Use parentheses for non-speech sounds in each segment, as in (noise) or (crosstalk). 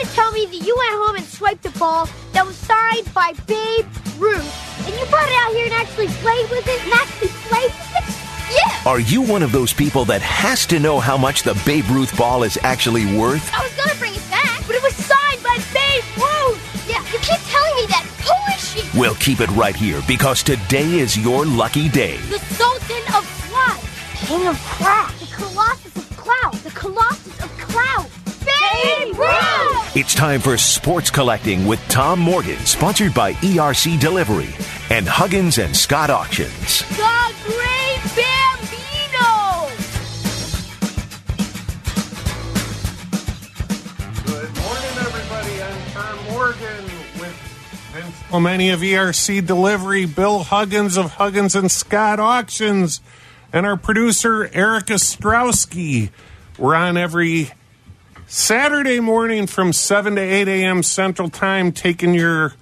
to tell me that you went home and swiped a ball that was signed by Babe Ruth, and you brought it out here and actually played with it, and actually played with it? Yeah! Are you one of those people that has to know how much the Babe Ruth ball is actually worth? I was gonna bring it back, but it was signed by Babe Ruth! Yeah, you keep telling me that. Who is she? We'll keep it right here because today is your lucky day. The Sultan of Cloud, King of Crack, the Colossus of Cloud, the Colossus of Cloud, Babe Ruth! It's time for Sports Collecting with Tom Morgan, sponsored by ERC Delivery and Huggins and Scott Auctions. The Great Bambino! Good morning, everybody. I'm Tom Morgan with Vince Clemente of ERC Delivery, Bill Huggins of Huggins and Scott Auctions, and our producer, Eric Ostrowski. We're on every Saturday morning from 7 to 8 a.m. Central Time, taking your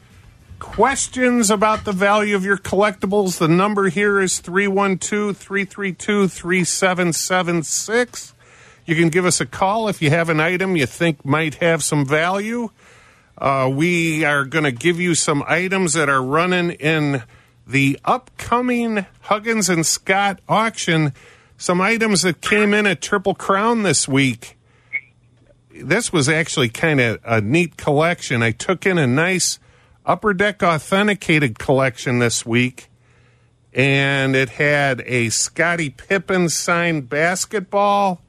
questions about the value of your collectibles. The number here is 312 332 3776. You can give us a call if you have an item you think might have some value. Uh, we are going to give you some items that are running in the upcoming Huggins and Scott auction. Some items that came in at Triple Crown this week. This was actually kind of a neat collection. I took in a nice Upper Deck authenticated collection this week, and it had a Scottie Pippen signed basketball.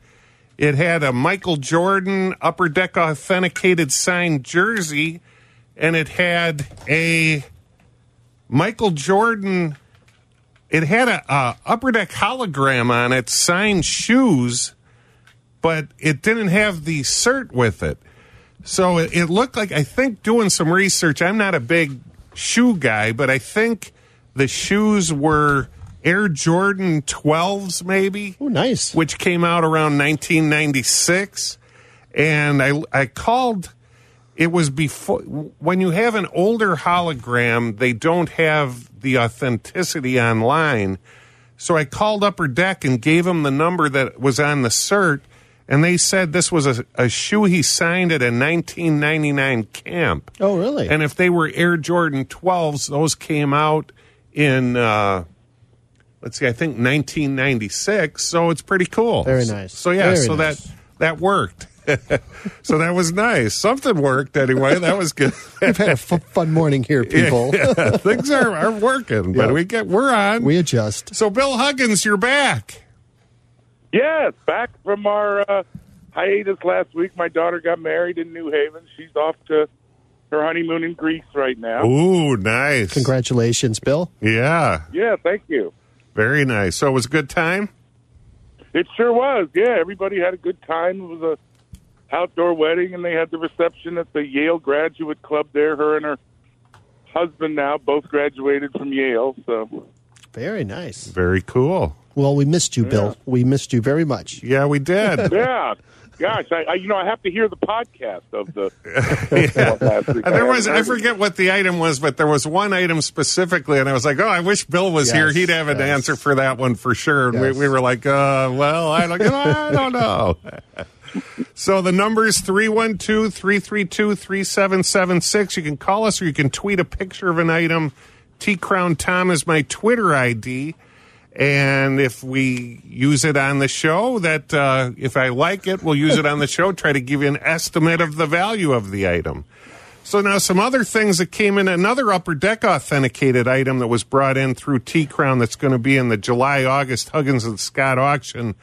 It had a Michael Jordan Upper Deck authenticated signed jersey, and it had a Michael Jordan. It had a, a Upper Deck hologram on it, signed shoes, but it didn't have the cert with it. So it, it looked like I think doing some research. I'm not a big shoe guy, but I think the shoes were Air Jordan 12s, maybe Oh, nice. which came out around 1996. And I, I called, it was before, when you have an older hologram, they don't have the authenticity online. So I called Upper Deck and gave them the number that was on the cert. And they said this was a, a shoe he signed at a 1999 camp. Oh, really? And if they were Air Jordan 12s, those came out in, uh, let's see, I think 1996. So it's pretty cool. Very nice. So, yeah, Very so nice. that that worked. (laughs) so that was nice. Something worked anyway. That was good. We've had a f- fun morning here, people. Yeah, things are, are working, but Yeah. we get we're on. we adjust. so Bill Huggins, you're back. Yes, back from our uh, hiatus last week. My daughter got married in New Haven. She's off to her honeymoon in Greece right now. Ooh, nice. Congratulations, Bill. Yeah, Yeah, thank you. very nice. So it was a good time. It sure was. Yeah, everybody had a good time. It was a outdoor wedding, and they had the reception at the Yale Graduate Club there. Her and her husband now both graduated from Yale. So Very nice. Very cool. Well, we missed you, Bill. We missed you very much. Yeah, we did. (laughs) yeah. Gosh, I, I you know I have to hear the podcast of the (laughs) one last week. And there was I forget what the item was, but there was one item specifically, and I was like, "Oh, I wish Bill was Yes, here. He'd have an yes. answer for that one for sure." And Yes. we, we were like, "Uh, well, I don't, I don't know." (laughs) so the number is 312-332-3776. You can call us or you can tweet a picture of an item. T Crown Tom is my Twitter ID. And if we use it on the show, that uh, if I like it, we'll use it on the show. Try to give you an estimate of the value of the item. So now some other things that came in. Another upper deck authenticated item that was brought in through T Crown that's going to be in the July August Huggins and Scott auction.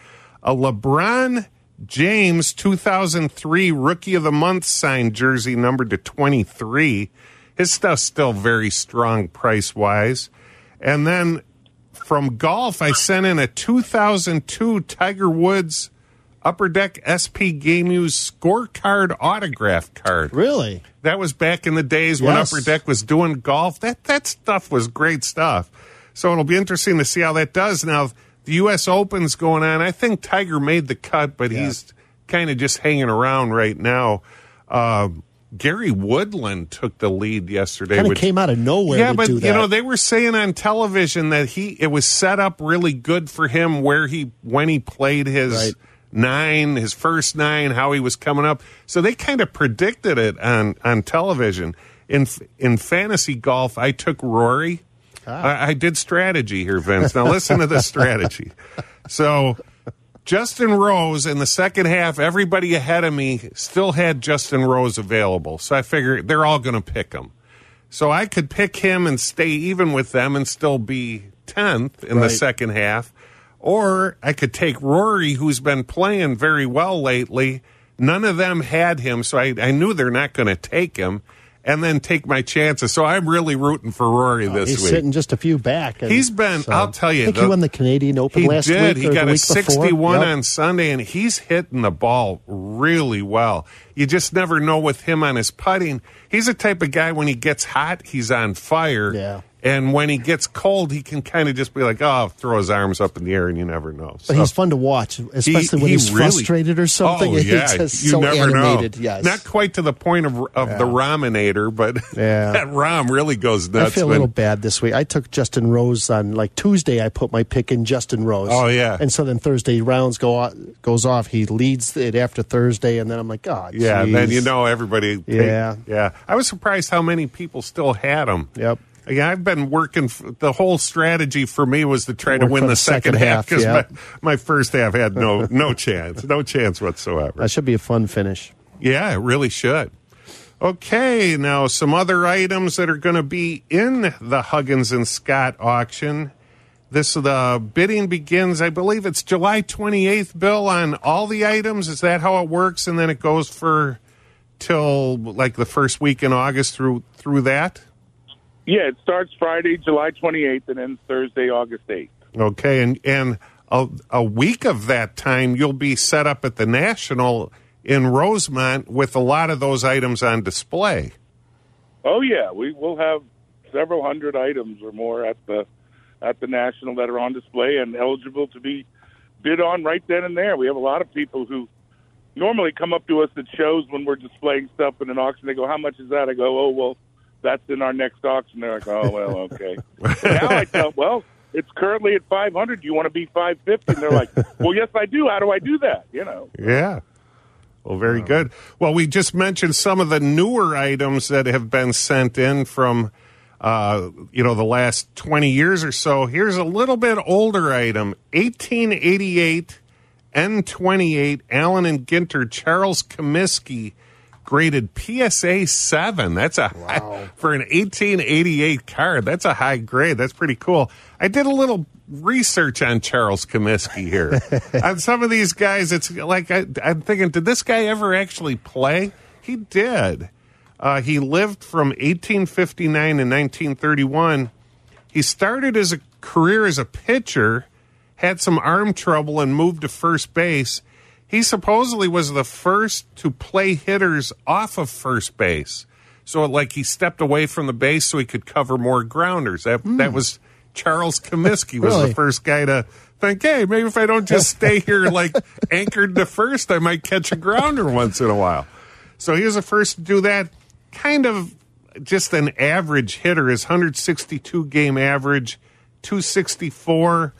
A LeBron James 2003 Rookie of the Month signed jersey numbered to 23. His stuff's still very strong price wise. And then from golf, I sent in a 2002 Tiger Woods Upper Deck SP Game Use scorecard autograph card. Really? That was back in the days when Upper Deck was doing golf. That that stuff was great stuff. So it'll be interesting to see how that does. Now the U.S. Open's going on. I think Tiger made the cut, but he's kind of just hanging around right now. Uh, Gary Woodland took the lead yesterday. Kind of came out of nowhere yeah, to but do that. you know they were saying on television that he it was set up really good for him where he when he played his Right. nine, his first nine, how he was coming up. So they kind of predicted it on on television. In in fantasy golf, I took Rory. Ah. I, I did strategy here, Vince. Now listen to the (laughs) strategy. So Justin Rose in the second half, everybody ahead of me still had Justin Rose available. So I figured they're all going to pick him. So I could pick him and stay even with them and still be 10th in the second half. Or I could take Rory, who's been playing very well lately. None of them had him, so I, I knew they're not going to take him, and then take my chances. So I'm really rooting for Rory uh, this He's week. He's sitting just a few back. and He's been- I'll tell you, I think the- he won the Canadian Open He last did. week. He got a 61 Yep. on Sunday, and he's hitting the ball really well. You just never know with him on his putting. He's the type of guy when he gets hot, he's on fire. Yeah. And when he gets cold, he can kind of just be like, oh, throw his arms up in the air, and you never know. But he's fun to watch, especially when he he's really- frustrated or something. Oh, (laughs) yeah. you so never animated. know. Yes. Not quite to the point of, of the Raminator, but (laughs) Yeah. that Rahm really goes nuts. I feel a little bad this week. I took Justin Rose on like Tuesday. I put my pick in Justin Rose. Oh, yeah. and so then Thursday rounds go goes off. He leads it after Thursday, and then I'm like, oh, Yeah, geez. then you know everybody. Yeah. yeah. I was surprised how many people still had him. Yep. Yeah, I've been working. f- The whole strategy for me was to try to win the, the second, second half half, because yeah. my, my first half had no no (laughs) chance, no chance whatsoever. That should be a fun finish. Yeah, it really should. Okay, now some other items that are going to be in the Huggins and Scott auction. This the bidding begins, I believe it's July 28th, Bill, on all the items. Is that how it works? And then it goes for till like the first week in August through through that? Yeah, it starts Friday, July 28th, and ends Thursday, August 8th. Okay, and and a, a week of that time you'll be set up at the National in Rosemont with a lot of those items on display. Oh yeah, we will have several hundred items or more at the at the national that are on display and eligible to be bid on right then and there. We have a lot of people who normally come up to us at shows when we're displaying stuff in an auction. They go, "How much is that?" I go, "Oh well, that's in our next auction." They're like, "Oh well, (laughs) okay." now I tell, well, it's currently at five hundred. Do you want to be five fifty? And they're like, "Well, yes, I do. How do I do that?" You know. Yeah. Well, very good. Well, we just mentioned some of the newer items that have been sent in from, uh, you know, the last 20 years or so. Here's a little bit older item 1888 N28 Allen and Ginter Charles Comiskey graded PSA 7. That's a high, for an 1888 card. That's a high grade. That's pretty cool. I did a little research on Charles Comiskey here. (laughs) on some of these guys, it's like I, I'm thinking, did this guy ever actually play? He did. Uh, he lived from 1859 to 1931. He started his a career as a pitcher, had some arm trouble, and moved to first base. He supposedly was the first to play hitters off of first base. So, like, he stepped away from the base so he could cover more grounders. That, hmm. that was Charles Comiskey was Really? the first guy to think, hey, maybe if I don't just (laughs) stay here, like, anchored to first, I might catch a grounder once in a while. So he was the first to do that. Kind of just an average hitter. His 162 game average, 264,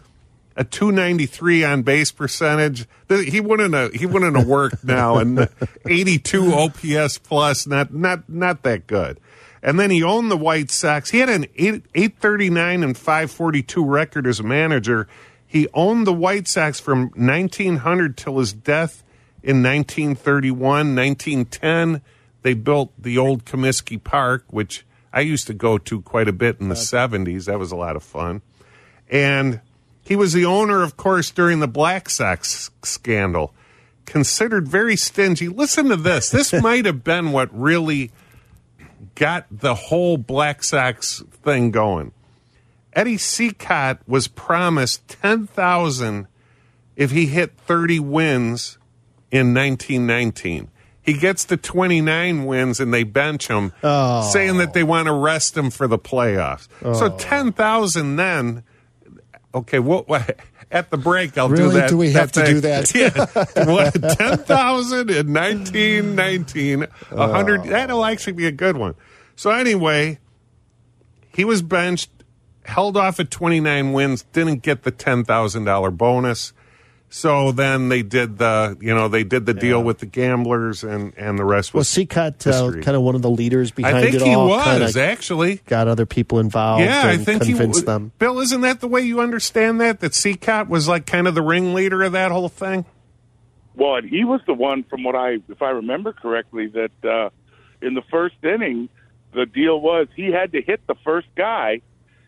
a 293 on base percentage. He wouldn't have, he wouldn't have worked now, and 82 OPS plus, not not not that good. And then he owned the White Sox. He had an 8, 839 and 542 record as a manager. He owned the White Sox from 1900 till his death in 1931, 1910. They built the old Comiskey Park, which I used to go to quite a bit in the 70s. That was a lot of fun. And he was the owner, of course, during the Black Sox scandal. Considered very stingy. Listen to this. This (laughs) might have been what really got the whole Black Sox thing going. Eddie Cicotte was promised 10000 if he hit 30 wins in 1919. He gets to 29 wins and they bench him, oh. saying that they want to rest him for the playoffs. So 10,000 then. Okay, what, (laughs) what at the break I'll do Really? that. Do we have to do that? (laughs) yeah. What, 10,000 in 1919. 100 that'll actually be a good one. So anyway, he was benched, held off at 29 wins, didn't get the $10,000 bonus. So then they did the, you know, they did the deal with the gamblers, and and the rest Was was. Cicotte uh, kind of one of the leaders behind it I think it he all? was actually. got other people involved. Yeah, I and think he convinced w- them. Bill, isn't that the way you understand that? That Cicotte was like kind of the ringleader of that whole thing. Well, and he was the one, from what I, if I remember correctly, that uh, in the first inning, the deal was he had to hit the first guy,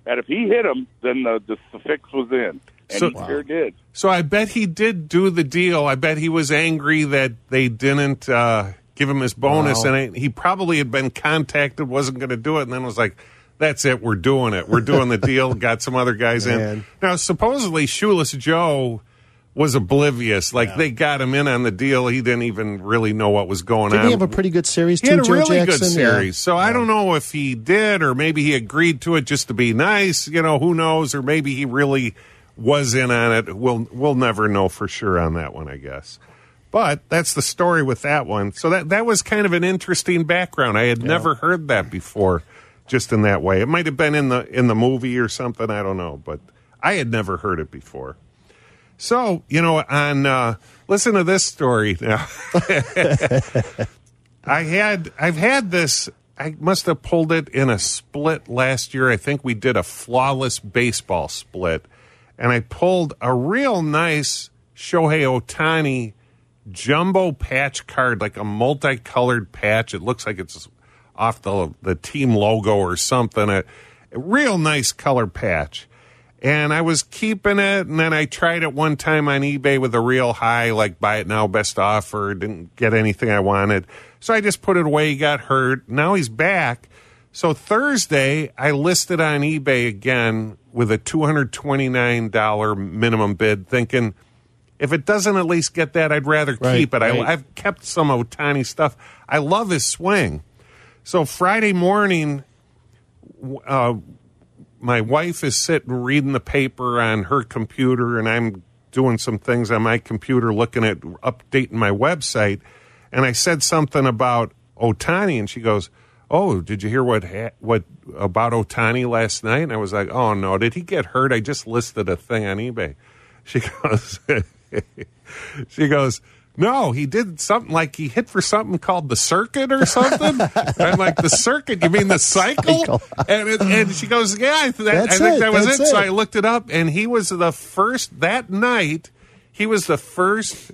and if he hit him, then the, the fix was in, and So- he sure did. So I bet he did do the deal. I bet he was angry that they didn't uh, give him his bonus, Wow. and I, he probably had been contacted, wasn't going to do it, and then was like, "That's it, we're doing it. We're doing the deal." (laughs) Got some other guys in. Now, supposedly, Shoeless Joe was oblivious. Like they got him in on the deal. He didn't even really know what was going Did on. he have a pretty good series He too, had a Joe really Jackson? good Yeah. series. So I don't know if he did, or maybe he agreed to it just to be nice. You know, who knows? Or maybe he really was in on it. We'll we'll never know for sure on that one, I guess. But that's the story with that one. So that that was kind of an interesting background. I had never heard that before, just in that way. It might have been in the in the movie or something. I don't know, but I had never heard it before. So you know, on uh, listen to this story now. (laughs) I had I've had this I must have pulled it in a split last year. I think we did a flawless baseball split and I pulled a real nice Shohei Ohtani jumbo patch card like a multicolored patch. It looks like it's off the the team logo or something. A, a real nice color patch. And I was keeping it, and then I tried it one time on eBay with a real high, like buy it now, best offer. Didn't get anything I wanted. So I just put it away. He got hurt. Now he's back. So Thursday, I listed on eBay again with a $229 minimum bid, thinking if it doesn't at least get that, I'd rather Right, keep it. right. I, I've kept some Ohtani stuff. I love his swing. So Friday morning, uh, my wife is sitting reading the paper on her computer, and I'm doing some things on my computer, looking at updating my website. And I said something about Ohtani, and she goes, "Oh, did you hear what ha- what about Ohtani last night?" And I was like, "Oh no, did he get hurt? I just listed a thing on eBay." She (laughs) goes, she goes. No, he did something like he hit for something called the circuit or something. And (laughs) I'm like, the circuit? You mean the cycle? Cycle. And, it, and she goes, yeah, I, th- I think it, that was that's it. So. I looked it up, and he was the first that night. He was the first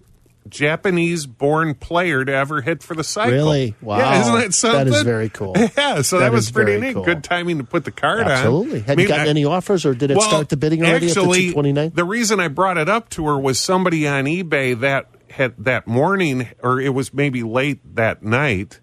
Japanese-born player to ever hit for the cycle. Really? Wow. Yeah, isn't that something? That is very cool. (laughs) Yeah, so that, That was pretty neat. cool. Good timing to put the card on. Absolutely. Had I you mean, gotten I- any offers, or did it well, start the bidding already actually, at the 229? The reason I brought it up to her was somebody on eBay that had that morning, or it was maybe late that night,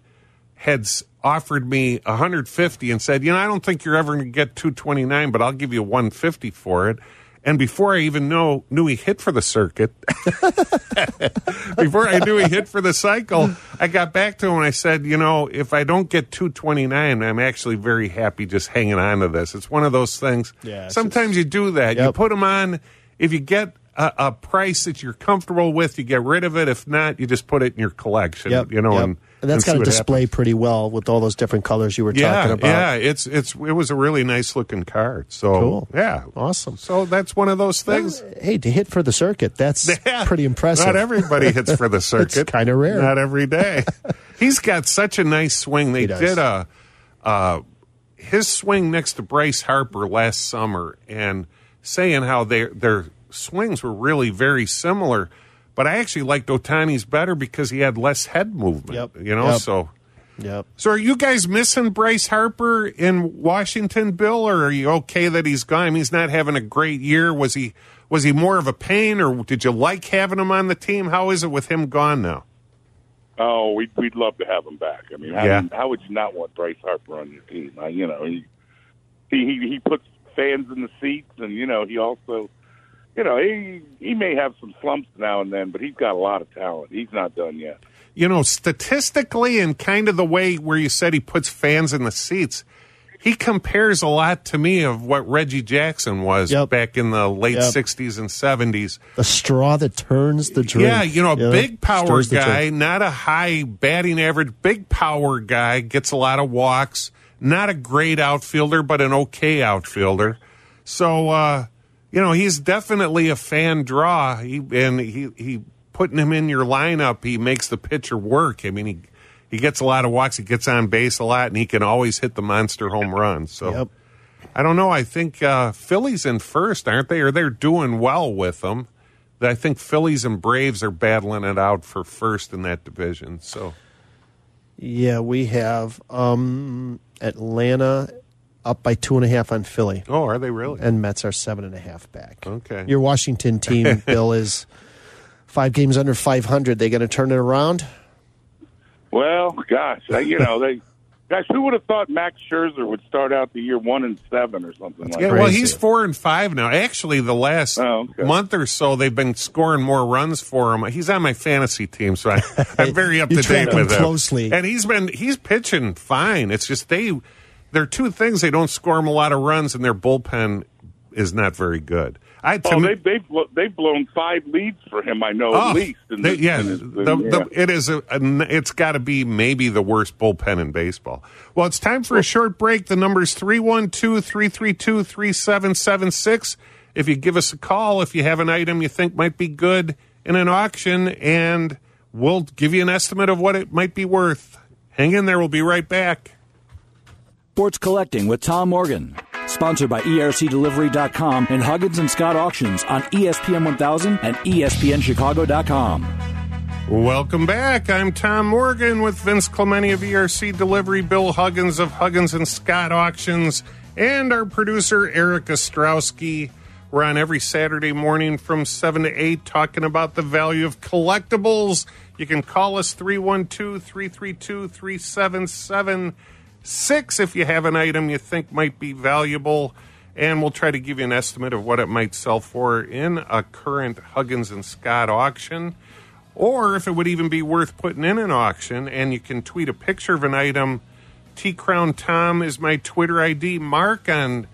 had offered me 150 and said, "You know, I don't think you're ever going to get 229, but I'll give you 150 for it." And before I even know knew he hit for the circuit, (laughs) before I knew he hit for the cycle, I got back to him and I said, "You know, if I don't get 229, I'm actually very happy just hanging on to this. It's one of those things. Yeah, sometimes you do that. You put them on. If you get a, a price that you're comfortable with, you get rid of it. If not, you just put it in your collection. Yep, You know, yep. and, and that's got to display pretty well with all those different colors you were Yeah, talking about. yeah. It's it's it was a really nice looking card. So Cool. yeah, Awesome. So that's one of those things. Hey, to hit for the circuit, that's (laughs) Yeah. pretty impressive. Not everybody hits for the (laughs) circuit. It's kinda rare. Not every day. (laughs) He's got such a nice swing. They did a uh, his swing next to Bryce Harper last summer, and saying how their their swings were really very similar. But I actually liked Ohtani's better because he had less head movement. Yep. You know, Yep. so. Yep. So are you guys missing Bryce Harper in Washington, Bill, or are you okay that he's gone? I mean, he's not having a great year. Was he was he more of a pain, or did you like having him on the team? How is it with him gone now? Oh, we'd we'd love to have him back. I mean, how, Yeah. how would you not want Bryce Harper on your team? Uh, you know, he, he he he puts fans in the seats, and you know, he also, you know, he he may have some slumps now and then, but he's got a lot of talent. He's not done yet. You know, statistically, and kind of the way where you said he puts fans in the seats, he compares a lot to me of what Reggie Jackson was Yep. back in the late Yep. '60s and '70s. The straw that turns the drink. Yeah, you know, a big power stirs guy, not a high batting average, big power guy, gets a lot of walks, not a great outfielder, but an okay outfielder. So, uh, you know, he's definitely a fan draw. He and he he putting him in your lineup, he makes the pitcher work. I mean, he he gets a lot of walks, he gets on base a lot, and he can always hit the monster home run. So Yep. I don't know. I think uh, Phillies in first, aren't they? Or they're doing well with them. I think Phillies and Braves are battling it out for first in that division. So Yeah, we have um, Atlanta up by two and a half on Philly, oh, are they really? and Mets are seven and a half back. Okay. Your Washington team, (laughs) Bill, is five games under 500. They going to turn it around? Well, gosh, you know they. Gosh, who would have thought Max Scherzer would start out the year one and seven or something like Yeah, that? well, he's four and five now. Actually, the last Oh, okay. month or so, they've been scoring more runs for him. He's on my fantasy team, so I, (laughs) I'm very up to date with him closely. And he's been he's pitching fine. It's just they there are two things: they don't score him a lot of runs, and their bullpen is not very good. I Oh, me- they, they've they've blown five leads for him. I know Oh, at least. In they- this, yeah, in his- the, yeah. the, it is. A, a- it's got to be maybe the worst bullpen in baseball. Well, it's time for a short break. The number's 312-332-3776. If you give us a call, if you have an item you think might be good in an auction, and we'll give you an estimate of what it might be worth. Hang in there. We'll be right back. Sports Collecting with Tom Morgan. Sponsored by ERCDelivery.com and Huggins and Scott Auctions on ESPN 1000 and ESPNChicago.com. Welcome back. I'm Tom Morgan with Vince Clemente of ERC Delivery, Bill Huggins of Huggins and Scott Auctions, and our producer Eric Ostrowski. We're on every Saturday morning from 7 to 8 talking about the value of collectibles. You can call us 312 332 3776 if you have an item you think might be valuable. And we'll try to give you an estimate of what it might sell for in a current Huggins and Scott auction or if it would even be worth putting in an auction. And you can tweet a picture of an item. T Crown Tom is my Twitter ID. Mark on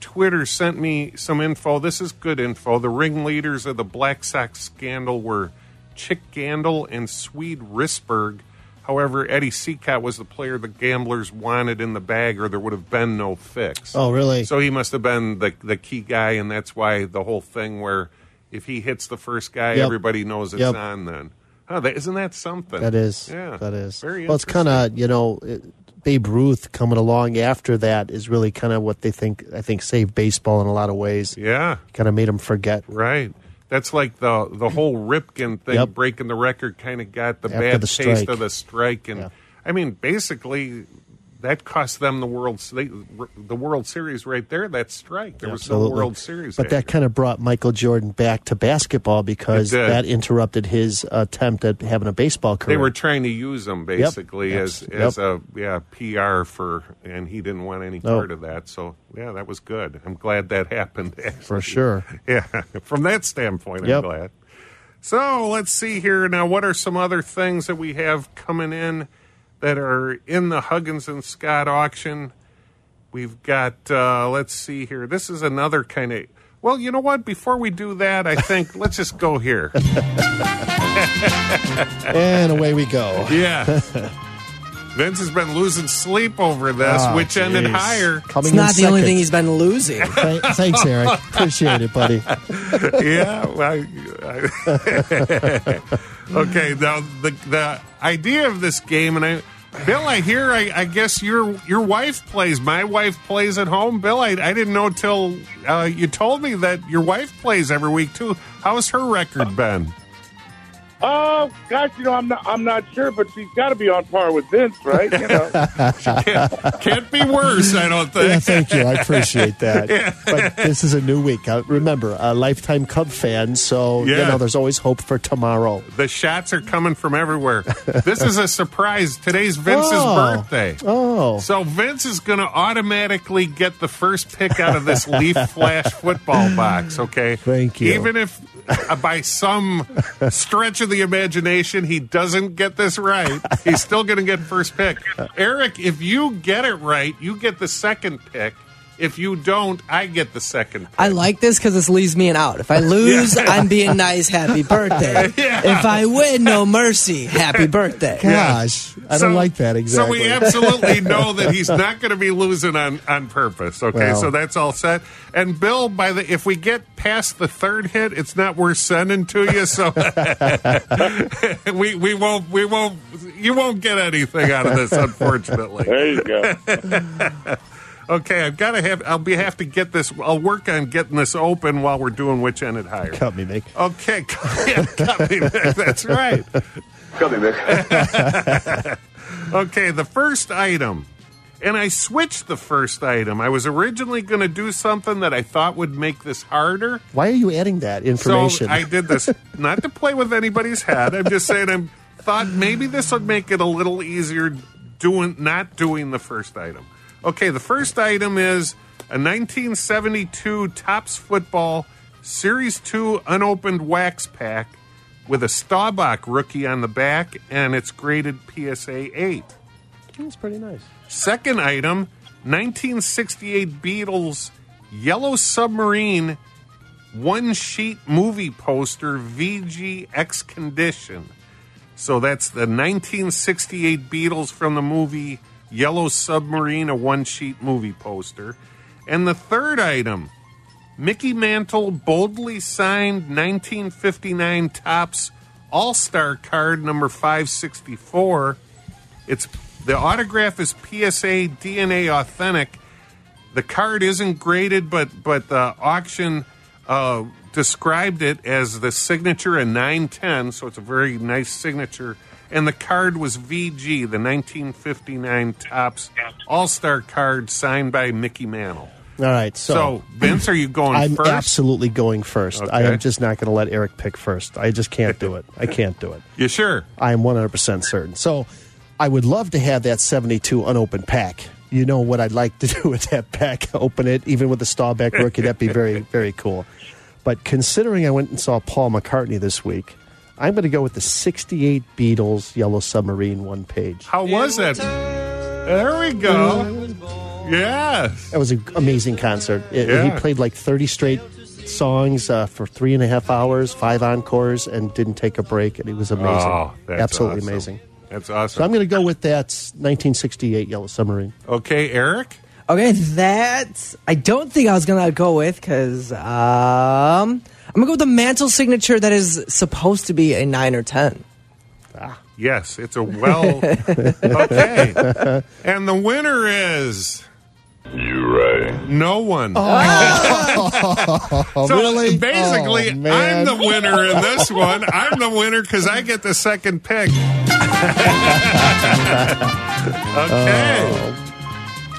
Twitter sent me some info. This is good info. The ringleaders of the Black Sox scandal were Chick Gandil and Swede Risberg. However, Eddie Cicotte was the player the gamblers wanted in the bag, or there would have been no fix. Oh, really? So he must have been the the key guy, and that's why the whole thing where if he hits the first guy, Yep. everybody knows it's Yep. on. Then, oh, that, isn't that something? That is. yeah, That is. very. well, it's kind of you know, it, Babe Ruth coming along after that is really kind of what they think. I think saved baseball in a lot of ways. yeah, Kind of made them forget. right. That's like the the whole Ripken thing, Yep. breaking the record, kind of got the After bad the taste of the strike, and Yeah. I mean, basically. That cost them the world they, the World Series right there. That strike, there was no World Series. But that kind of brought Michael Jordan back to basketball because that interrupted his attempt at having a baseball career. They were trying to use him basically as Yes. as a yeah PR for, and he didn't want any No. part of that. So yeah, that was good. I'm glad that (laughs) happened. Actually. For sure. Yeah, from that standpoint, Yep. I'm glad. So let's see here now. What are some other things that we have coming in that are in the Huggins and Scott auction? We've got. uh Let's see here. This is another kind of. Well, you know what? Before we do that, I think (laughs) let's just go here. (laughs) and away we go. (laughs) Yeah. Vince has been losing sleep over this, Oh, which ended higher. Coming It's not in the only thing he's been losing. Thanks, Eric. Appreciate it, buddy. yeah. Well, I- okay. Now the the idea of this game, and I, Bill, I hear. I, I guess your your wife plays. My wife plays at home. Bill, I, I didn't know till uh, you told me that your wife plays every week too. How's her record been? Oh gosh, you know I'm not I'm not sure, but she's got to be on par with Vince, right? You know, (laughs) Can't, can't be worse. I don't think. Yeah, thank you. I appreciate that. But this is a new week. Uh, remember, a lifetime Cub fan, so you know there's always hope for tomorrow. The shots are coming from everywhere. This is a surprise. Today's Vince's Oh. birthday. Oh, So Vince is going to automatically get the first pick out of this Leaf Flash football box, okay? Thank you. Even if Uh, by some stretch of the imagination he doesn't get this right, he's still going to get first pick. Eric, if you get it right, you get the second pick. If you don't, I get the second. Pick. I like this because this leaves me an out. If I (laughs) lose, I'm being nice. Happy (laughs) birthday. Yeah. If I win, no mercy. Happy birthday. Gosh, I don't like that exactly. So we absolutely (laughs) know that he's not going to be losing on, on purpose. Okay, Well. so that's all set. And Bill, by the if we get past the third hit, it's not worth sending to you. So we we won't we won't you won't get anything out of this, unfortunately. There you go. Okay, I've got to have I'll be have to get this. I'll work on getting this open while we're doing which ended higher. Cut me, Mick. Okay, (laughs) yeah, cut me, Mick. That's right. Cut me, Mick. (laughs) Okay, the first item. And I switched the first item. I was originally going to do something that I thought would make this harder. Why are you adding that information? So I did this (laughs) not to play with anybody's head. I'm just saying I thought maybe this would make it a little easier doing not doing the first item. Okay, the first item is a 1972 Topps Football Series 2 unopened wax pack with a Staubach rookie on the back and it's graded PSA 8. That's pretty nice. Second item 1968 Beatles Yellow Submarine one sheet movie poster VGX condition. So that's the 1968 Beatles from the movie Yellow Submarine, a one sheet movie poster. And the third item Mickey Mantle boldly signed 1959 Topps All Star card number 564. It's the autograph is PSA DNA authentic. The card isn't graded, but but the auction uh, described it as the signature a 910, so it's a very nice signature. And the card was VG, the 1959 Topps All Star card signed by Mickey Mantle. All right, So, so, Vince, are you going I'm first? absolutely going first. I am just not going to let Eric pick first. I just can't do it. I can't do it. You sure? I am 100% certain. So I would love to have that 72 unopened pack. You know what I'd like to do (laughs) with that pack? Open it, even with the Staubach rookie. That'd be very, very cool. But considering I went and saw Paul McCartney this week, I'm going to go with the 68 Beatles Yellow Submarine one page. How was that? There we go. Yes. That was an amazing concert. It- Yeah. He played like 30 straight songs uh, for three and a half hours, five encores, and didn't take a break. And it was amazing. Oh, that's Absolutely awesome. amazing. That's awesome. So. I'm going to go with that 1968 Yellow Submarine. Okay, Eric? Okay, that I don't think I was gonna go with because um, I'm gonna go with the mantle signature that is supposed to be a nine or ten. Ah. Yes, it's a well. (laughs) okay. And the winner is. You right. No one. Oh, (laughs) so really? basically, Oh. I'm the winner in this one. I'm the winner because I get the second pick. (laughs) okay.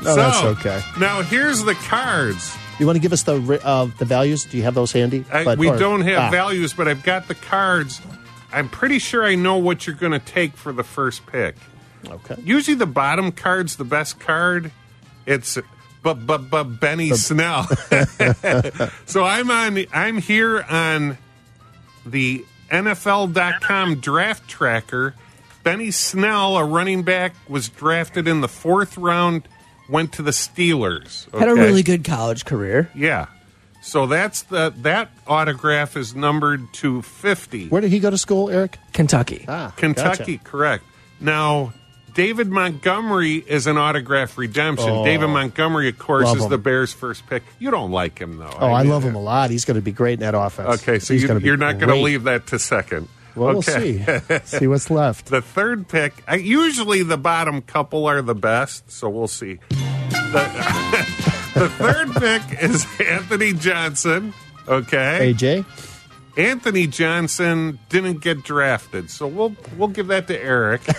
Oh, that's okay. Now here's the cards. You want to give us the uh, the values? Do you have those handy? I, But- we or- don't have ah, values, but I've got the cards. I'm pretty sure I know what you're going to take for the first pick. Okay. Usually the bottom card's the best card. It's but but but Benny Snell. (laughs) (laughs) so I'm on I'm here on the NFL.com draft tracker. Benny Snell, a running back, was drafted in the fourth round, went to the Steelers. Had a really good college career. Yeah. So that's the that autograph is numbered to fifty. Where did he go to school, Eric? Kentucky. Ah, Kentucky, correct. Now, David Montgomery is an autograph redemption. Oh. David Montgomery, of course, is him. the Bears' first pick. You don't like him, though. Oh, I mean, love him a lot. He's going to be great in that offense. Okay, so He's you, gonna you're not going to leave that to second. Well, okay. we'll see. (laughs) see what's left. The third pick, I, usually the bottom couple are the best, so we'll see. The, (laughs) the third pick is Anthony Johnson. Okay. AJ? Anthony Johnson didn't get drafted, so we'll we'll give that to Eric. (laughs)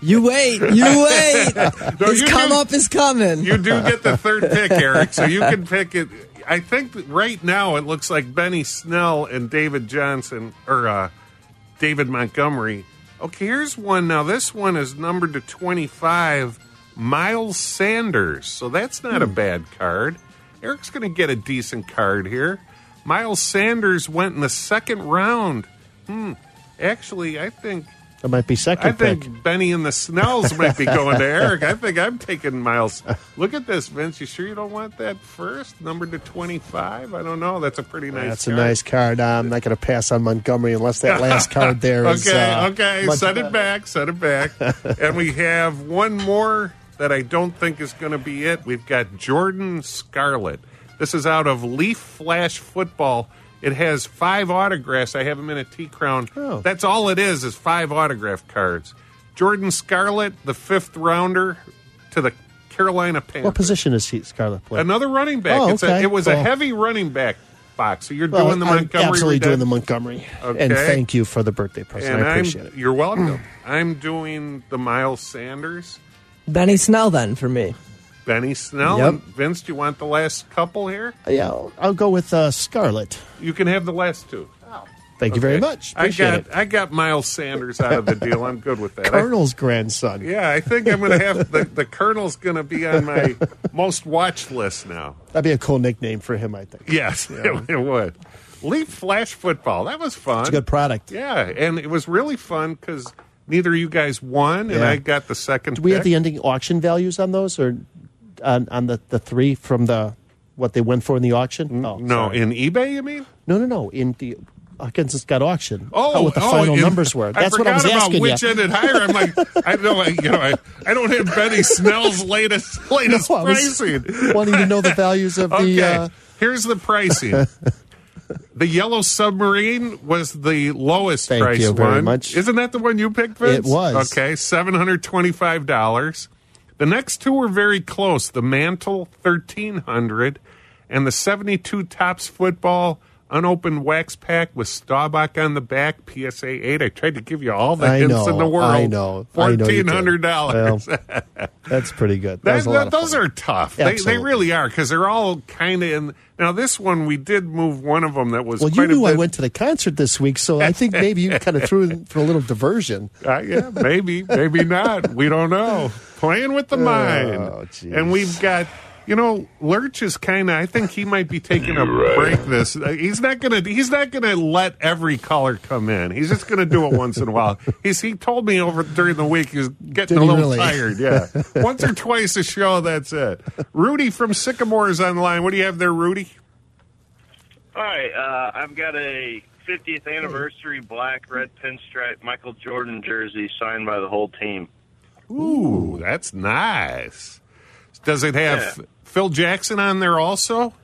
You wait, you wait. (laughs) No, His you come do- up is coming. You do get the third pick, Eric, so you can pick it. I think right now it looks like Benny Snell and David Johnson or uh, David Montgomery. Okay, here's one. Now this one is numbered to 25. Miles Sanders. So that's not a bad card. Eric's going to get a decent card here. Miles Sanders went in the second round. Hmm. Actually, I think That might be second I think pick. Benny and the Snells might be going to Eric. (laughs) I think I'm taking Miles. Look at this, Vince. You sure you don't want that first? Number to 25? I don't know. That's a pretty nice card. That's a nice card. I'm not going to pass on Montgomery unless that last card (laughs) there okay, uh, okay. much Set it back. Set it back. and we have one more that I don't think is going to be it. We've got Jordan Scarlett. This is out of Leaf Flash Football. It has five autographs. I have them in a T crown. Oh. That's all it is, is five autograph cards. Jordan Scarlett, the fifth rounder to the Carolina Panthers. What position is he, Scarlett play? Another running back. Oh, It's a, it was a heavy running back box. So you're Well, doing the I'm Montgomery. absolutely doing the Montgomery. Okay. And thank you for the birthday present. And I appreciate I'm, it. You're welcome. (clears throat) I'm doing the Miles Sanders, Benny Snell then for me. Benny Snell. Yep. And Vince, do you want the last couple here? Yeah, I'll, I'll go with uh, Scarlett. You can have the last two. Thank you very Okay. much. I got it. I got Miles Sanders out of the deal. I'm good with that. I- Colonel's grandson. yeah, I think I'm going to have the the Colonel's going to be on my (laughs) most watched list now. That'd be a cool nickname for him, I think. Yes, (laughs) it, it would. Leaf Flash Football. That was fun. It's a good product. Yeah, and it was really fun because neither of you guys won, and Yeah. I got the second. Do we have the ending auction values on those, or on, on the, the three from the what they went for in the auction? Oh, no sorry. in eBay? You mean? no, no, no. In the has got auction. Oh, How what the oh, final in- numbers were. That's I what I was asking which you. ended higher. I'm like, I know, I, you know, I, I don't have Benny Snell's latest (laughs) latest No, pricing. wanting to know the values of the. (laughs) Uh, here's the pricing. (laughs) the yellow submarine was the lowest Thank price you very one. much. Isn't that the one you picked, Vince? It was. Okay, seven hundred twenty-five dollars. The next two were very close. The mantle thirteen hundred, and the seventy-two Topps football unopened wax pack with Staubach on the back. PSA eight. I tried to give you all the I hints know, in the world. I know, I know you did. Fourteen hundred dollars. (laughs) that's pretty good. That That- was a lot that- those fun. are tough. They, they really are because they're all kind of in. Now this one we did move one of them that was Well, you knew I wed to the concert this week, so I think maybe you kind of threw in for a little diversion. (laughs) Uh, yeah, maybe, maybe not. We don't know. Playing with the (laughs) mind. Oh, and we've got, you know, Lurch is kind of. I think he might be taking a (laughs) break. This uh, he's not gonna. He's not gonna let every caller come in. He's just gonna do it once in a while. (laughs) He's he told me over during the week he was getting Did a little really? tired. Yeah, (laughs) once or twice a show. That's it. Rudy from Sycamore is on the line. What do you have there, Rudy? All right, uh, I've got a 50th anniversary black red pinstripe Michael Jordan jersey signed by the whole team. Ooh, that's nice. Does it have Yeah. Phil Jackson on there also?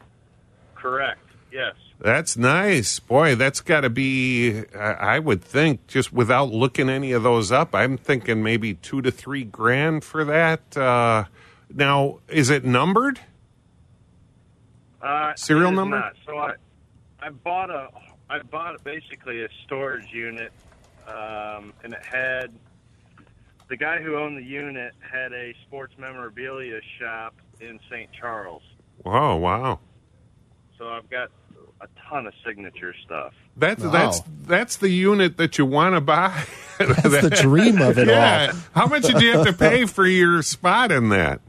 Correct. Yes. That's nice. Boy, that's got to be, I would think, just without looking any of those up, I'm thinking maybe two to three grand for that. Uh, now, is it numbered? Uh, Serial number? Not. So I, I bought a, I bought basically a storage unit, um, and it had the guy who owned the unit had a sports memorabilia shop in St. Charles. Oh, wow. So I've got a ton of signature stuff. That's Wow. that's that's the unit that you want to buy. (laughs) That's the dream of it yeah. all. How much did you have to pay for your spot in that?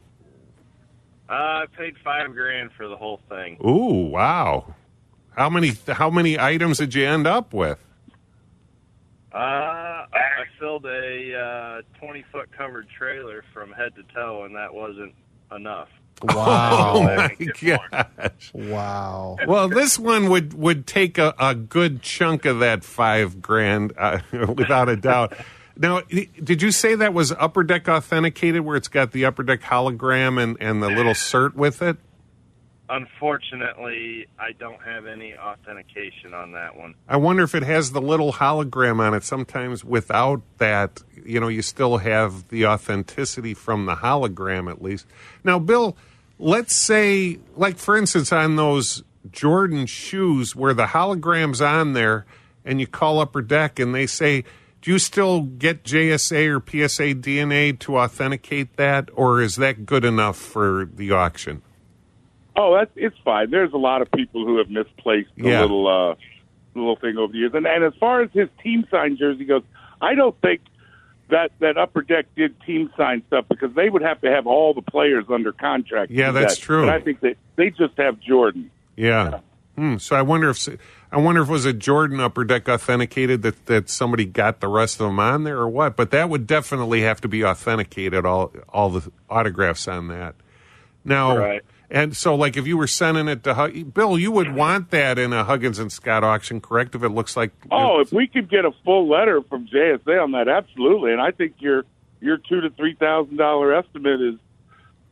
Uh, I paid five grand for the whole thing. Ooh, wow. How many how many items did you end up with? Uh, I filled a uh, 20 foot covered trailer from head to toe, and that wasn't enough. Wow. (laughs) Oh my can gosh. wow. Well, this one would would take a, a good chunk of that five grand, uh, (laughs) without a doubt. Now, did you say that was Upper Deck authenticated, where it's got the Upper Deck hologram and, and the little cert with it? Unfortunately, I don't have any authentication on that one. I wonder if it has the little hologram on it. Sometimes without that, you know, you still have the authenticity from the hologram at least. Now, Bill, let's say, like for instance, on those Jordan shoes where the hologram's on there and you call Upper Deck and they say, do you still get JSA or PSA DNA to authenticate that, or is that good enough for the auction? Oh, that's it's fine. There's a lot of people who have misplaced the Yeah. little uh, little thing over the years. And, and as far as his team sign jersey goes, I don't think that that Upper Deck did team sign stuff because they would have to have all the players under contract. Yeah, that's that. true. But I think that they just have Jordan. Yeah. Hmm, so I wonder if I wonder if it was a Jordan Upper Deck authenticated that that somebody got the rest of them on there or what. But that would definitely have to be authenticated. All all the autographs on that. Now, Right. And so like if you were sending it to Hug- Bill, you would want that in a Huggins and Scott auction, correct? If it looks like Oh, if we could get a full letter from JSA on that, absolutely. And I think your your two to three thousand dollar estimate is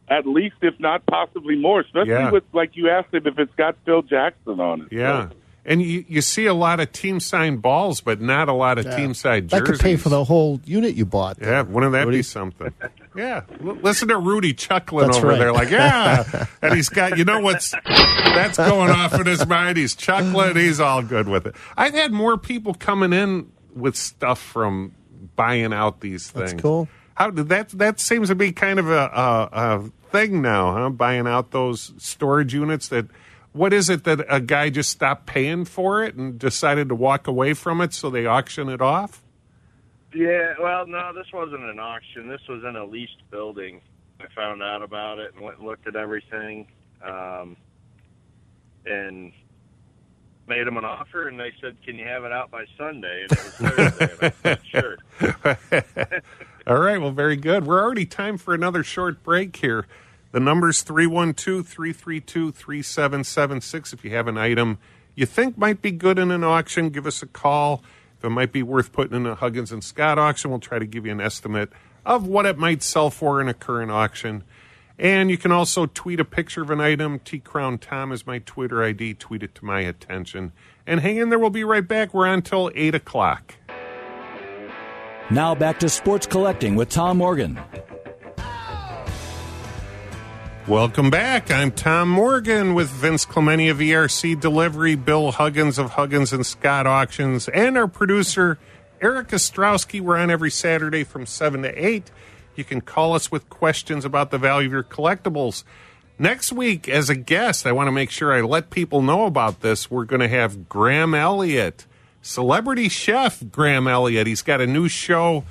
at least, if not possibly more. Especially Yeah. with like you asked him if it's got Phil Jackson on it. yeah. And you, you see a lot of team signed balls, but not a lot of team side That jerseys. could pay for the whole unit you bought. Yeah, wouldn't that Rudy? be something? (laughs) Yeah, L- listen to Rudy chuckling That's over right. there, like (laughs) yeah, and he's got you know what's that's going off in his mind. He's chuckling. He's all good with it. I've had more people coming in with stuff from buying out these things. That's cool. How did that? That seems to be kind of a, a, a thing now, huh? Buying out those storage units. That what is it that a guy just stopped paying for it and decided to walk away from it, so they auction it off? Yeah, well, no, this wasn't an auction. This was in a leased building. I found out about it and went and looked at everything, um, and made them an offer. And they said, "Can you have it out by Sunday?" And it was Thursday. and I said, "Sure." (laughs) All right, well, very good. We're already time for another short break here. The number's 312 332 3776. If you have an item you think might be good in an auction, give us a call. If it might be worth putting in a Huggins and Scott auction, we'll try to give you an estimate of what it might sell for in a current auction. And you can also tweet a picture of an item. T Crown Tom is my Twitter ID. Tweet it to my attention. And hang in there. We'll be right back. We're on till 8 o'clock. Now back to sports collecting with Tom Morgan. Welcome back. I'm Tom Morgan with Vince Clemente of ERC Delivery, Bill Huggins of Huggins and Scott Auctions, and our producer, Eric Ostrowski. We're on every Saturday from 7 to 8. You can call us with questions about the value of your collectibles. Next week, as a guest, I want to make sure I let people know about this. We're going to have Graham Elliott, celebrity chef Graham Elliott. He's got a new show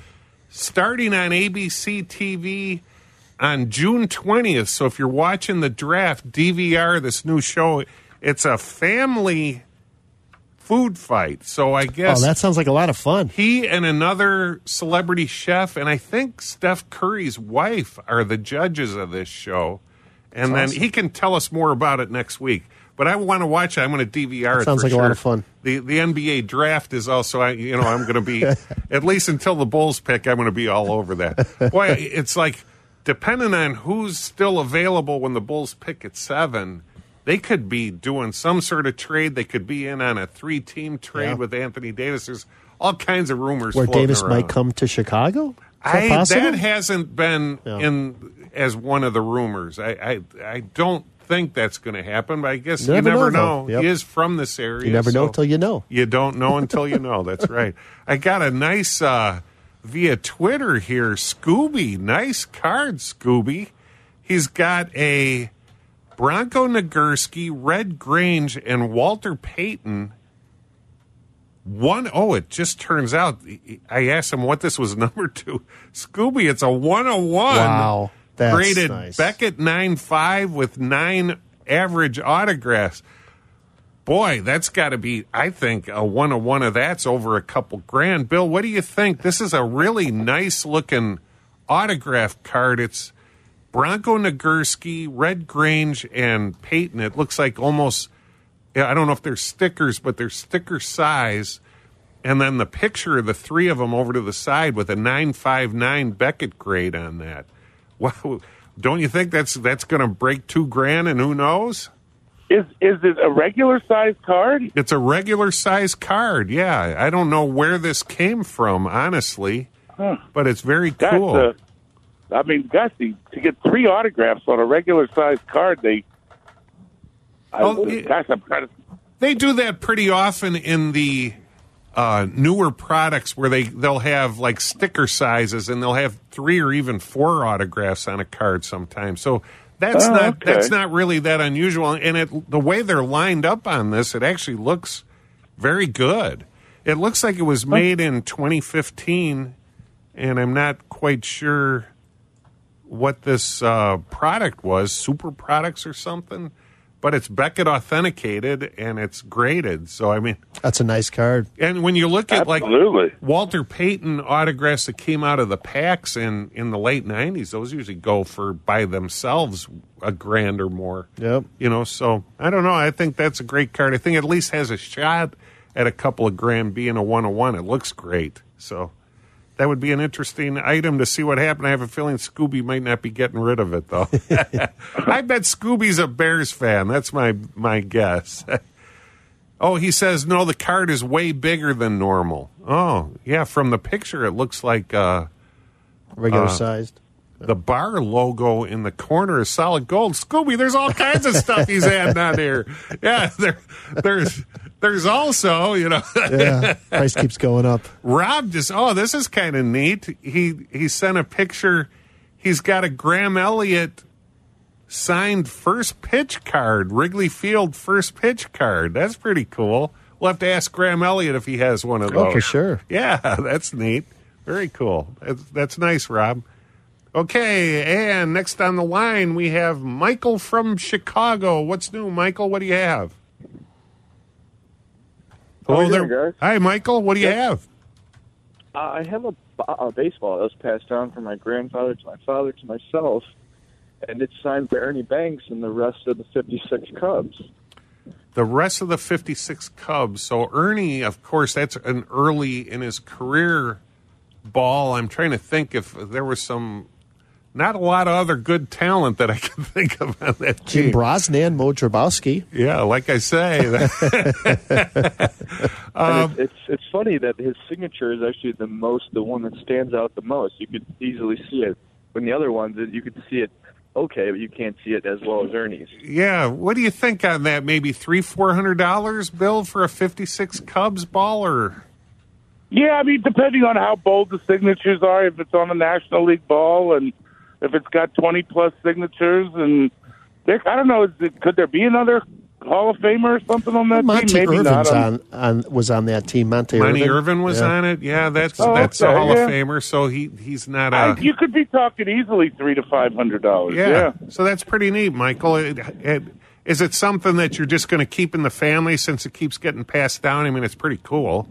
starting on ABC TV on June 20th. So if you're watching the draft DVR, this new show, it's a family food fight. So I oh, guess Oh, that sounds like a lot of fun. he and another celebrity chef, and I think Steph Curry's wife are the judges of this show. And then he can tell us more about it next week. But I want to watch it. I'm going to DVR it. sounds like a lot of fun. The the NBA draft is also, I- you know, I'm going to be (laughs) at least until the Bulls pick. I'm going to be all over that. Boy, it's like depending on who's still available when the Bulls pick at seven. They could be doing some sort of trade. They could be in on a three-team trade Yeah. with Anthony Davis. There's all kinds of rumors Where Davis around. might come to Chicago? I, that hasn't been Yeah. in as one of the rumors. I I, I don't think that's going to happen, but I guess You you never never know, know. Yep. He is from this area. You never know so till you know. You don't know until you know. That's (laughs) right. I got a nice uh, via Twitter here, Scooby. Nice card, Scooby. He's got a Bronco Nagurski, Red Grange, and Walter Payton. One oh, it just turns out I asked him what this was (laughs) number to. Scooby, it's a one oh one. Wow, that's graded nice. Beckett nine five with nine average autographs. Boy, that's got to be, I think, a one of one of that's over a couple grand. Bill, what do you think? This is a really nice looking autograph card. It's Bronco Nagurski, Red Grange, and Payton. It looks like almost, I don't know if they're stickers, but they're sticker size. And then the picture of the three of them over to the side with a 959 Beckett grade on that. (laughs) Wow. Don't you think that's that's going to break two grand and who knows? Is is it a regular size card? It's a regular size card. Yeah, I don't know where this came from, honestly, but it's very That's cool. a. I mean, gosh, to get three autographs on a regular size card, they. I, Oh, it- gosh, I'm they do that pretty often in the uh, newer products where they they'll have like sticker sizes and they'll have three or even four autographs on a card sometimes. So that's Oh, not okay. that's not really that unusual. And it the way they're lined up on this, it actually looks very good. It looks like it was made in 2015, and I'm not quite sure what this uh, product was, super products or something. But it's Beckett authenticated and it's graded. So I mean, That's a nice card. and when you look at like Walter Payton autographs that came out of the packs in in the late '90s, those usually go for by themselves a grand or more. Yep. You know, so I don't know. I think that's a great card. I think it at least has a shot at a couple of grand being a one on one. It looks great. So that would be an interesting item to see what happened. I have a feeling Scooby might not be getting rid of it though. (laughs) I bet Scooby's a Bears fan. That's my my guess. (laughs) oh, he says no. The card is way bigger than normal. Oh, yeah. From the picture, it looks like. uh Regular sized. the bar logo in the corner is solid gold. Scooby, there's all kinds of stuff he's adding on here. (laughs) Yeah, there, there's there's also, you know, (laughs) Yeah. Price keeps going up. Rob just oh, this is kind of neat. He he sent a picture. He's got a Graham Elliott signed first pitch card, Wrigley Field first pitch card. That's pretty cool. We'll have to ask Graham Elliott if he has one of those. Oh, for sure. Yeah, (laughs) that's neat. Very cool. That's, that's nice, Rob. Okay, and next on the line we have Michael from Chicago. What's new, Michael? What do you have? Hello there. doing? Hi, Michael. What do you have? Uh, I have a, a baseball that was passed down from my grandfather to my father to myself, and it's signed by Ernie Banks and the rest of the 56 Cubs. The rest of the 56 Cubs. So Ernie, of course, that's an early in his career ball. I'm trying to think if there was some, not a lot of other good talent that I (laughs) can think of on that Jim. Brosnan, Moe Drabowsky. Yeah, like I say, (laughs) Um, and it's, it's it's funny that his signature is actually the most, the one that stands out the most. You could easily see it. When the other ones, you could see it okay, but you can't see it as well as Ernie's. yeah. What do you think on that? Maybe three, four hundred dollars, Bill, for a 56 Cubs baller. Yeah, I mean, depending on how bold the signatures are, if it's on a National League ball and if it's got 20 plus signatures, and there, I don't know, is it, could there be another Hall of Famer or something on that Monte team? Maybe Irvin's not. on, on was on that team. Monte, Monte Irvin, Irvin was Yeah. on it? Yeah, oh, that's Oh, that's a Hall yeah. of Famer. So he he's not I, a you could be talking easily three to five hundred dollars. Yeah. Yeah. So that's pretty neat, Michael. It, it, is it something that you're just going to keep in the family since it keeps getting passed down? I mean, it's pretty cool.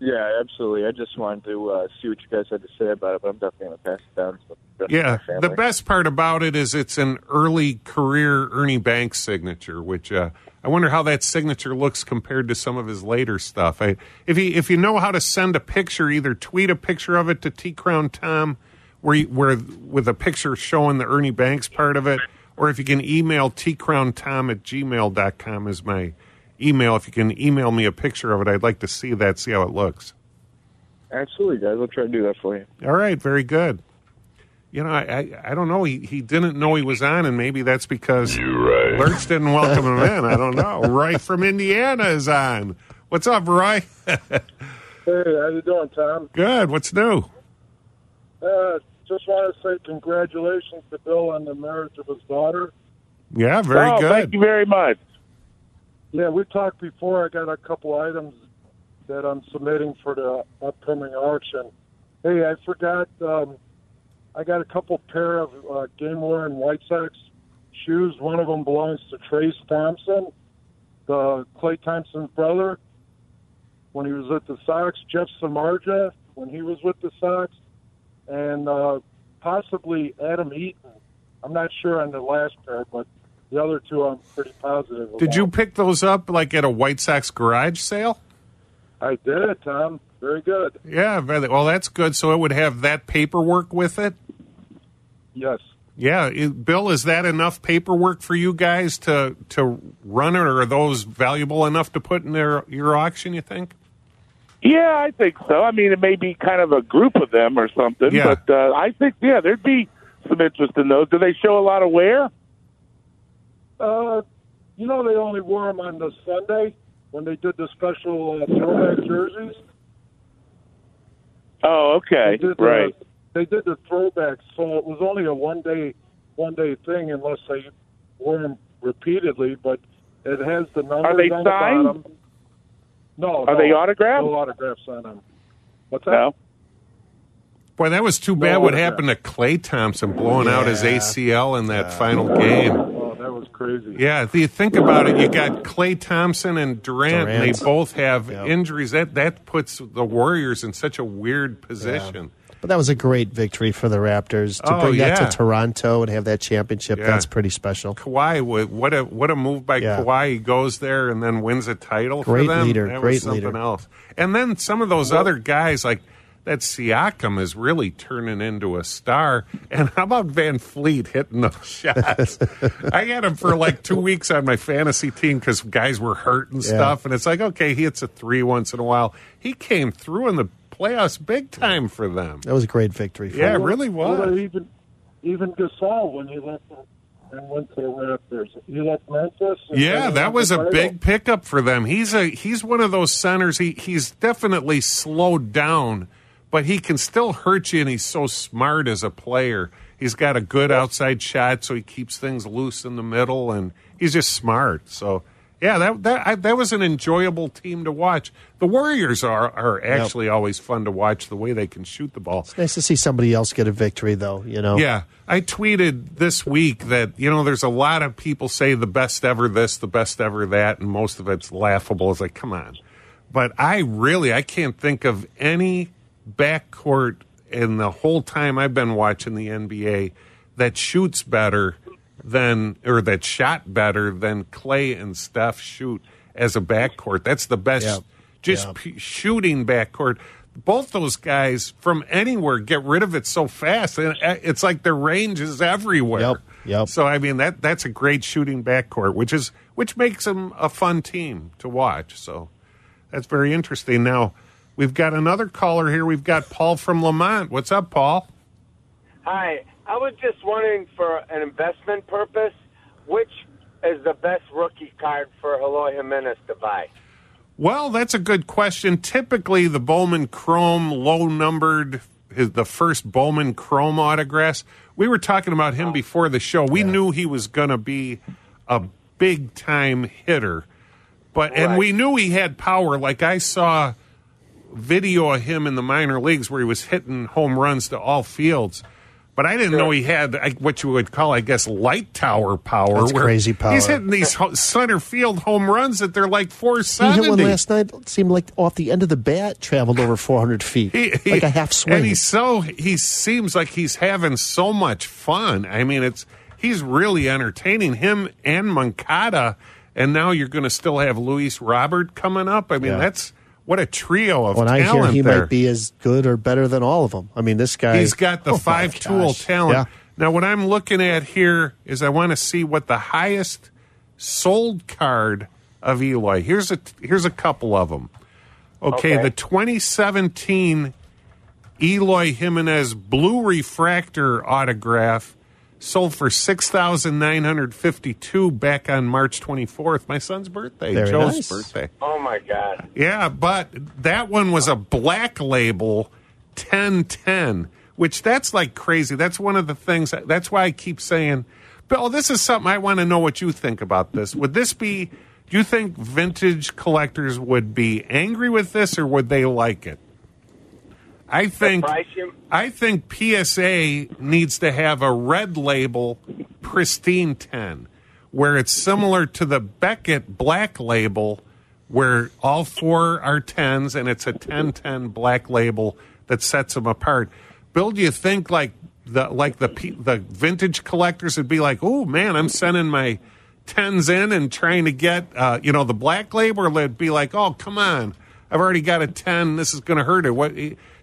Yeah, absolutely. I just wanted to uh, see what you guys had to say about it, but I'm definitely going to pass it down the Yeah. The best part about it is it's an early career Ernie Banks signature, which uh, I wonder how that signature looks compared to some of his later stuff. I, if you if you know how to send a picture, either tweet a picture of it to T Crown Tom, where you, where with a picture showing the Ernie Banks part of it, or if you can email T Crown Tom at gmail.com is my email. If you can email me a picture of it, I'd like to see that, see how it looks. Absolutely, guys. I'll try to do that for you. All right, very good. You know, I I, I don't know. He he didn't know he was on, and maybe that's because right. Lurch didn't welcome him in. I don't know. (laughs) Roy from Indiana is on. What's up, Roy? Hey, how you doing, Tom? Good. What's new? Uh, just want to say congratulations to Bill on the marriage of his daughter. Yeah, very oh, good. Thank you very much. Yeah, we talked before. I got a couple items that I'm submitting for the upcoming auction. Hey, I forgot. Um, I got a couple pair of uh, game wearing White Sox shoes. One of them belongs to Trayce Thompson, the Klay Thompson's brother. When he was with the Sox, Jeff Samardzija when he was with the Sox, and uh, possibly Adam Eaton. I'm not sure on the last pair, but the other two I'm pretty positive. Did about. you pick those up like at a White Sox garage sale? I did, Tom. Very good. Yeah, very, well, that's good. So it would have that paperwork with it. Yes. Yeah, it, Bill, is that enough paperwork for you guys to to run it, or are those valuable enough to put in their your auction? You think? Yeah, I think so. I mean, it may be kind of a group of them or something, Yeah. but uh, I think yeah, there'd be some interest in those. Do they show a lot of wear? Uh, you know, they only wore them on the Sunday when they did the special uh, throwback jerseys. Oh, okay, They did the, right. They did the throwbacks, so it was only a one day, one day thing unless they wore them repeatedly. But it has the numbers Are they on signed? the bottom. No, Are no, they autographed? No autographs on them. What's that? No. Boy, that was too bad. No what happened to Klay Thompson blowing out his ACL in that final game? That was crazy. Yeah, if you think about it, you got Klay Thompson and Durant, and they both have Yep. injuries. That that puts the Warriors in such a weird position. But that was a great victory for the Raptors to Oh, bring that to Toronto and have that championship. Yeah. That's pretty special. Kawhi, what a what a move by Yeah. Kawhi. He goes there and then wins a title Great for them. leader, That great was something leader. else. And then some of those other guys like that Siakam is really turning into a star. And how about VanVleet hitting those (laughs) shots? I had him for like two weeks on my fantasy team because guys were hurt and Yeah. stuff. And it's like, okay, he hits a three once in a while. He came through in the playoffs big time for them. That was a great victory. For Yeah, it them. really Well, was. even even Gasol when he left and went to the Raptors, he left Memphis. Yeah, that was a title. big pickup for them. He's a he's one of those centers. He he's definitely slowed down, but he can still hurt you, and he's so smart as a player. He's got a good outside shot, so he keeps things loose in the middle, and he's just smart. So yeah, that that I, that was an enjoyable team to watch. The Warriors are are actually always fun to watch the way they can shoot the ball. It's nice to see somebody else get a victory, though. You know. Yeah. I tweeted this week that, you know, there's a lot of people say the best ever this, the best ever that, and most of it's laughable. It's like, come on. But I really, I can't think of any backcourt in the whole time I've been watching the NBA that shoots better than, or that shot better than Klay and Steph shoot as a backcourt. That's the best, just Yep. p- shooting backcourt. Both those guys from anywhere get rid of it so fast, and uh, it's like their range is everywhere. Yep, yep. So I mean that that's a great shooting backcourt, which is which makes them a fun team to watch. So that's very interesting. Now we've got another caller here. We've got Paul from Lemont. What's up, Paul? Hi. I was just wondering for an investment purpose, which is the best rookie card for Eloy Jimenez to buy? Well, that's a good question. Typically, the Bowman Chrome low numbered, his, the first Bowman Chrome autographs. We were talking about him before the show. We knew he was going to be a big time hitter, but and we knew he had power. Like I saw video of him in the minor leagues where he was hitting home runs to all fields. But I didn't know he had what you would call, I guess, light tower power. That's crazy power. He's hitting these center field home runs that they're like four He seventy. hit one last night. It seemed like off the end of the bat, traveled over 400 feet, He- he- like a half swing. And he's so he seems like he's having so much fun. I mean, it's he's really entertaining him and Moncada, and now you're going to still have Luis Robert coming up. I mean, Yeah. that's what a trio of when I hear he there. might be as good or better than all of them. I mean, this guy. He's got the Oh, five tool gosh. talent. Yeah. Now, what I'm looking at here is I want to see what the highest sold card of Eloy. Here's a here's a couple of them. Okay, Okay. the 2017 Eloy Jimenez blue refractor autograph sold for 6952 back on March 24th, my son's birthday, Very Joe's nice. birthday. Oh my God! Yeah, but that one was a black label 1010, which that's like crazy. That's one of the things. That's why I keep saying, Bill, this is something I want to know what you think about this. Would this be, do you think vintage collectors would be angry with this or would they like it? I think I think PSA needs to have a red label pristine 10 where it's similar to the Beckett black label where all four are 10s and it's a 1010 black label that sets them apart. Bill, do you think like the like the the vintage collectors would be like, "Oh man, I'm sending my 10s in and trying to get uh, you know the black label," or they'd be like, "Oh come on, I've already got a 10. This is going to hurt it." What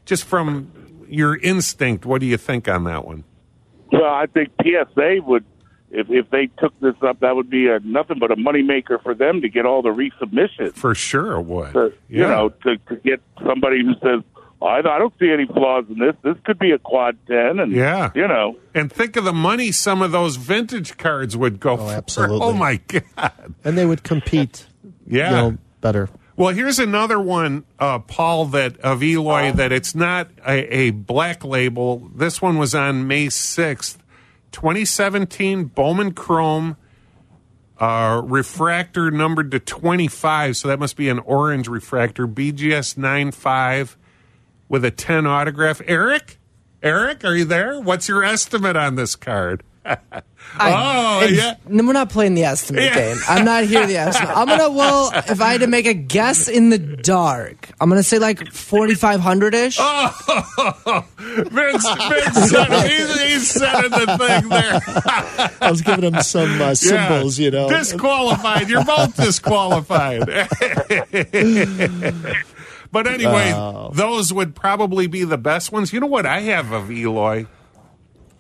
just from your instinct, what do you think on that one? Well, I think PSA would, if if they took this up, that would be a, nothing but a moneymaker for them to get all the resubmissions. For sure, it would. To, You know, to, to get somebody who says, oh, I, I don't see any flaws in this. This could be a quad ten, and Yeah. you know, And think of the money some of those vintage cards would go oh, for. (laughs) Oh, absolutely. Oh my god! and they would compete. Yeah. You know, better. Well, here's another one, uh, Paul, that of Eloy that it's not a, a black label. This one was on May 6th, 2017 Bowman Chrome uh, refractor numbered to 25. So that must be an orange refractor, BGS 95 with a 10 autograph. Eric? Eric, are you there? What's your estimate on this card? Oh, yeah. no, we're not playing the estimate Yeah. game. I'm not here the estimate. I'm gonna well, if I had to make a guess in the dark, I'm gonna say like 4,500 ish. Oh, Vince, Vince said it. He's, he's setting the thing there. I was giving him some uh, symbols, you know. Disqualified. You're both disqualified. but anyway, Wow. those would probably be the best ones. You know what I have of Eloy?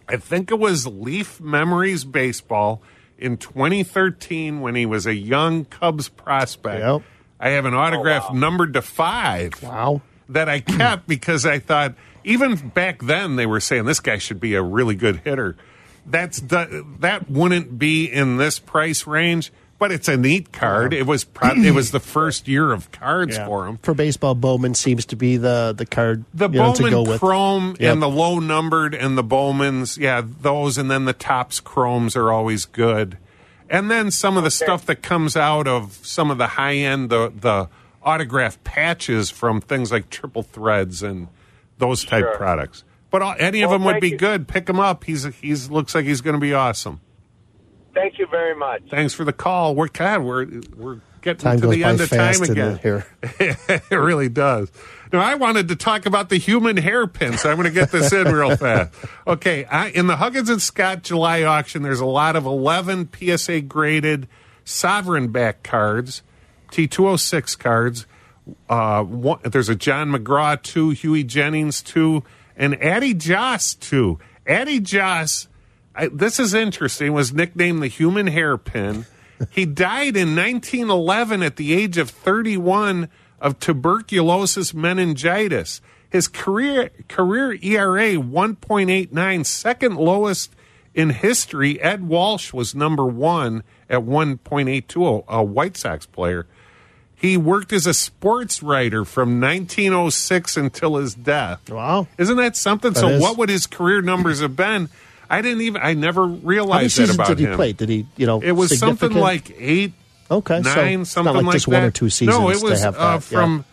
I think it was Leaf Memories Baseball in 2013 when he was a young Cubs prospect. Yep. I have an autograph oh, numbered to five Wow. that I kept (clears throat) because I thought even back then they were saying this guy should be a really good hitter. That's the, that wouldn't be in this price range, but it's a neat card. It was pro- it was the (clears throat) first year of cards Yeah. for him. For baseball, Bowman seems to be the the card The you know, to go Bowman with. Chrome Yep. and the low numbered and the Bowmans, yeah, those, and then the Topps Chromes are always good. And then some of the stuff that comes out of some of the high end, the the autograph patches from things like Triple Threads and those type Sure. products. But all, any of them would be you. good. Pick him up. He's he's looks like he's going to be awesome. Thank you very much. Thanks for the call. We're God, we're we're getting Time to the end of time again. here. (laughs) it really does. Now, I wanted to talk about the human hairpin, so I'm going to get this in real fast. (laughs) Okay, I, in the Huggins and Scott July auction, there's a lot of 11 PSA graded sovereign back cards, T206 cards. Uh, one, there's a John McGraw two, Hughie Jennings two, and Addie Joss two. Addie Joss, I, this is interesting, was nicknamed the human hairpin. he died in 1911 at the age of 31 of tuberculosis meningitis. His career career ERA 1.89, second lowest in history. Ed Walsh was number one at 1.82, a White Sox player. He worked as a sports writer from 1906 until his death. Wow. Isn't that something? That so, is. what would his career numbers have been? I didn't even. I never realized that about did he him. play? Did he, you know, It was something like eight, okay, so nine, it's something not like, just that. one or two seasons No, it was to have uh, that. yeah. from.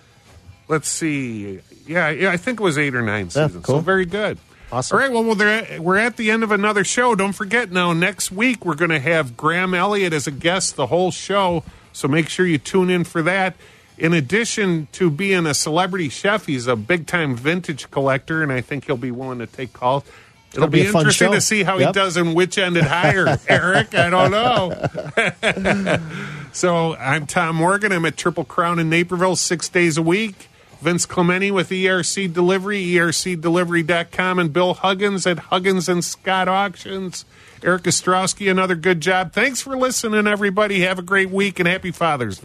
Let's see. Yeah, yeah, I think it was eight or nine Yeah, seasons. cool. So very good. Awesome. All right, well, we're at the end of another show. Don't forget now, next week we're going to have Graham Elliott as a guest the whole show. So make sure you tune in for that. In addition to being a celebrity chef, he's a big time vintage collector, and I think he'll be willing to take calls. It'll, It'll be be, interesting show. to see how he does and which ended higher, (laughs) Eric. I don't know. (laughs) So I'm Tom Morgan. I'm at Triple Crown in Naperville six days a week. Vince Clemente with ERC Delivery, ERCDelivery.com, and Bill Huggins at Huggins and Scott Auctions. Eric Ostrowski, another good job. Thanks for listening, everybody. Have a great week and happy Father's Day.